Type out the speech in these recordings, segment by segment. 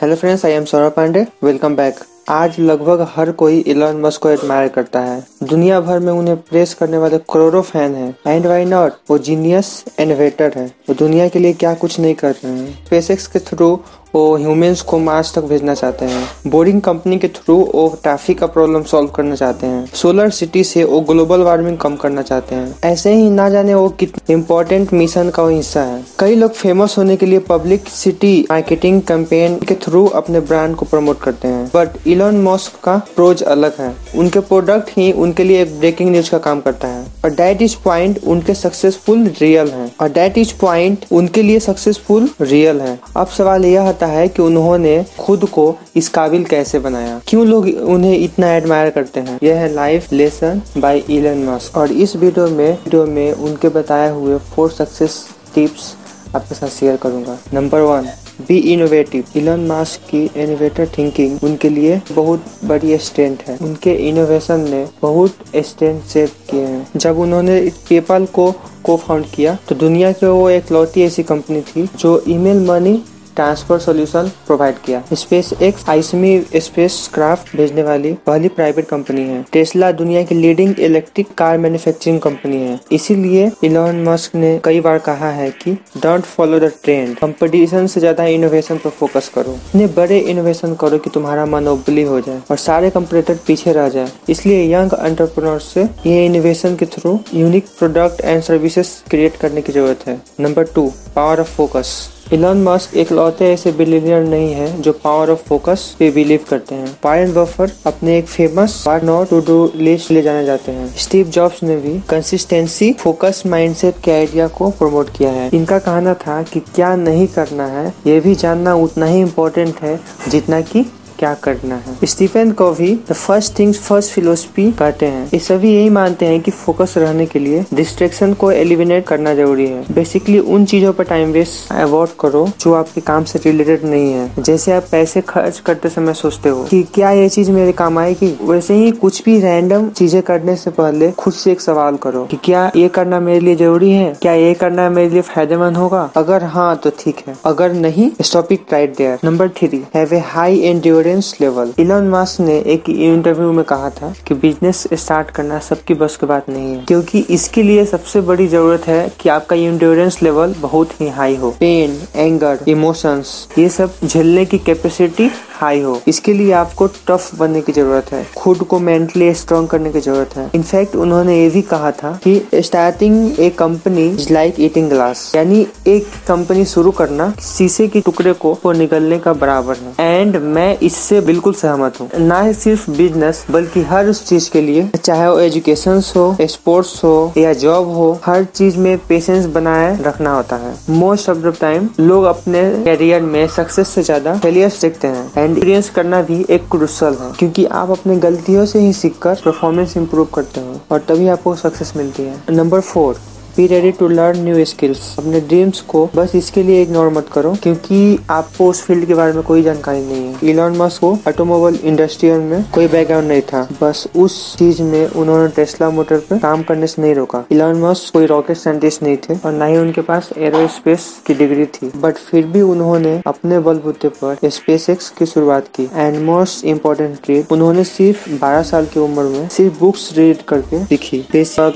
Hello friends I am Saurabh Pandey welcome back आज लगभग हर कोई इलॉन मस्क को एडमायर करता है। दुनिया भर में उन्हें प्रेस करने वाले करोड़ों फ़ैन हैं। एंड वाई नॉट वो जीनियस इनोवेटर है। वो दुनिया के लिए क्या कुछ नहीं कर रहे हैं। स्पेसएक्स के थ्रू वो ह्यूमंस को मार्स तक भेजना चाहते हैं। बोरिंग कंपनी के थ्रू वो ट्रैफ़िक का प्रॉब्लम सॉल्व करना चाहते हैं। सोलर सिटी से वो ग्लोबल वार्मिंग कम करना चाहते हैं। ऐसे ही ना जाने वो कितने इम्पोर्टेंट मिशन का हिस्सा है। कई लोग फ़ेमस होने के लिए पब्लिक सिटी मार्केटिंग कैंपेन के थ्रू अपने ब्रांड को प्रमोट करते हैं। बट इलॉन मॉस्क का प्रोज अलग है। उनके प्रोडक्ट ही उनके लिए एक ब्रेकिंग न्यूज़ का काम करता है। और डेट इज़ पॉइंट उनके सक्सेसफुल रियल है। और डेट इज़ पॉइंट उनके लिए सक्सेसफुल रियल है। अब सवाल यह आता है कि उन्होंने खुद को इस काबिल कैसे बनाया? क्यों लोग उन्हें इतना एडमायर करते हैं? यह है life lesson by Elon Musk और इस वीडियो में वीडियो में उनके बताए हुए फोर सक्सेस टिप्स आपके साथ शेयर करूँगा। Number one be innovative Elon Musk की इनोवेटर थिंकिंग उनके लिए बहुत बड़ी स्ट्रेंथ है। उनके इनोवेशन ने बहुत स्ट्रेंथ सेव किए हैं। जब उन्होंने पेपाल को को फाउंड किया तो दुनिया के वो एक लौटी ऐसी कंपनी थी जो email money transfer solution provide किया। स्पेस एक्स आइसमी स्पेस क्राफ्ट भेजने वाली पहली प्राइवेट कंपनी है। टेस्ला दुनिया की leading electric car manufacturing company है। इसीलिए इलॉन मस्क ने कई बार कहा है कि don't follow the trend competition से ज़्यादा इनोवेशन पर फोकस करो। इतने बड़े इनोवेशन करो कि तुम्हारा मनोबली हो जाए और सारे कंपटीटर पीछे रह जाए। इसलिए यंग एंटरप्रेन्योर से ये इनोवेशन के through unique product and services create करने की ज़रूरत है। Number two power of focus Elon Musk एक लौते ऐसे बिलीनियर नहीं है जो पावर ऑफ़ फोकस पे बिलीव करते हैं। पायल बफर अपने एक फ़ेमस टू डू लिस्ट ले जाने जाते हैं। स्टीव जॉब्स ने भी कंसिस्टेंसी फोकस माइंडसेट के आइडिया को प्रमोट किया है। इनका कहना था कि क्या नहीं करना है, ये भी जानना उतना ही इम्पोर्टेंट है जितना कि क्या करना है? स्टीफन को भी the first things first philosophy कहते हैं। ये सभी यही मानते हैं कि फोकस रहने के लिए डिस्ट्रेक्शन को एलिमिनेट करना ज़रूरी है। बेसिकली उन चीज़ों पर टाइम वेस्ट अवॉइड करो जो आपके काम से रिलेटेड नहीं है। जैसे आप पैसे खर्च करते समय सोचते हो कि क्या ये चीज़ मेरे काम आएगी? वैसे ही कुछ भी रैंडम चीज़ें करने से पहले खुद से एक सवाल करो कि क्या ये करना मेरे लिए ज़रूरी है? क्या ये करना मेरे लिए फ़ायदेमंद होगा? अगर हाँ तो ठीक है। अगर नहीं stop it right there number three have a high endurance endurance level Elon Musk ने एक इंटरव्यू में कहा था कि बिज़नेस स्टार्ट करना सबकी बस की बात नहीं है, क्योंकि इसके लिए सबसे बड़ी ज़रूरत है कि आपका इंड्योरेंस लेवल बहुत ही हाई हो. पेन एंगर इमोशंस ये सब झेलने की कैपेसिटी हाई हो। इसके लिए आपको टफ बनने की ज़रूरत है। खुद को मेंटली स्ट्रॉन्ग करने की ज़रूरत है। इनफैक्ट उन्होंने ये भी कहा था कि starting a company is like eating glass यानी एक कंपनी शुरू करना शीशे के टुकड़े को निकलने का बराबर है। एंड मैं इससे बिल्कुल सहमत हूँ। न ही सिर्फ़ बिज़नेस बल्कि हर उस चीज़ के लिए। चाहे वो एजुकेशन हो स्पोर्ट्स हो, या जॉब हो, हर चीज़ में पेशेंस बनाए रखना होता है। मोस्ट ऑफ़ द टाइम लोग अपने करियर में सक्सेस से ज़्यादा फेलियर्स देखते हैं। एक्सपीरियंस करना भी एक क्रुशल है, क्योंकि आप अपने गलतियों से ही सीखकर परफॉर्मेंस इंप्रूव करते हो और तभी आपको सक्सेस मिलती है। Number four be ready to learn new skills अपने ड्रीम्स को बस इसके लिए इग्नोर मत करो, क्योंकि आपको उस फ़ील्ड के बारे में कोई जानकारी नहीं है। इलॉन मस्क को ऑटोमोबाइल इंडस्ट्री में कोई बैकग्राउंड नहीं था। बस उस चीज़ में उन्होंने टेस्ला मोटर पर काम करने से नहीं रोका। इलॉन मस्क कोई रॉकेट साइंटिस्ट नहीं थे और न ही उनके पास एरोस्पेस की डिग्री थी। बट फिर भी उन्होंने अपने बलबूते पर स्पेस एक्स की शुरुआत की। एंड मोस्ट इम्पोर्टेंट ट्रिप उन्होंने सिर्फ़ बारह साल की उम्र में सिर्फ़ बुक्स रीड करके सीखी।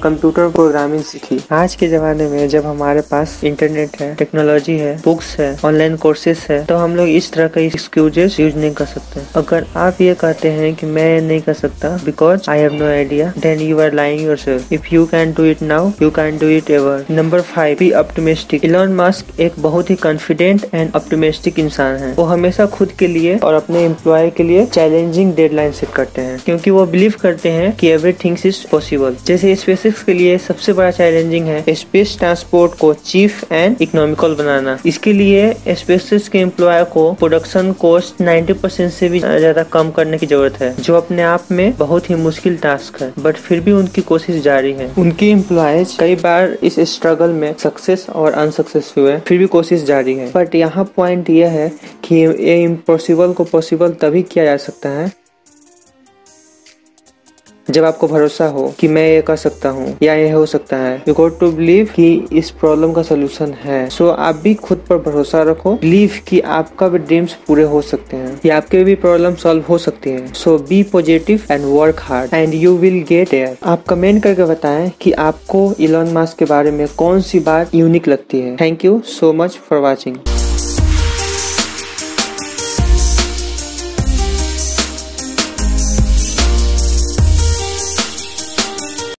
कंप्यूटर प्रोग्रामिंग सीखी। आज के जमाने में जब हमारे पास इंटरनेट है टेक्नोलॉजी है बुक्स है ऑनलाइन कोर्सेज है तो हम लोग इस तरह का एक्सक्यूजेस यूज़ नहीं कर सकते। अगर आप ये कहते हैं कि मैं नहीं कर सकता because I have no idea then you are lying yourself if you can do it now you can do it ever number five be optimistic Elon Musk एक बहुत ही कॉन्फिडेंट एंड ऑप्टिमिस्टिक इंसान है। वो हमेशा खुद के लिए और अपने एम्प्लॉय के लिए चैलेंजिंग डेडलाइन सेट करते हैं, क्योंकि वो बिलीव करते हैं कि एवरीथिंग इज़ पॉसिबल जैसे स्पेसिक्स के लिए सबसे बड़ा चैलेंजिंग है है। स्पेस ट्रांसपोर्ट को चीफ एंड इकोनॉमिकल बनाना। इसके लिए स्पेसिस के एम्प्लॉय को प्रोडक्शन कॉस्ट 90 परसेंट से भी ज़्यादा कम करने की ज़रूरत है, जो अपने आप में बहुत ही मुश्किल टास्क है बट फिर भी उनकी कोशिश जारी है। उनकी एम्प्लॉयज़ कई बार इस स्ट्रगल में सक्सेस और अनसक्सेस हुए, फिर भी कोशिश जारी है। बट यहाँ पॉइंट यह है कि ये इम्पॉसिबल को पॉसिबल तभी किया जा सकता है जब आपको भरोसा हो कि मैं ये कर सकता हूँ या ये हो सकता है यू गोट टू बिलीव कि इस प्रॉब्लम का सोल्यूशन है। सो so, आप भी खुद पर भरोसा रखो बिलीव कि आपका भी ड्रीम्स पूरे हो सकते हैं या आपके भी प्रॉब्लम सॉल्व हो सकती है। So be positive and work hard and you will get air आप कमेंट करके बताएँ कि आपको इलॉन मास्क के बारे में कौन सी बात यूनिक लगती है। Thank you so much for watching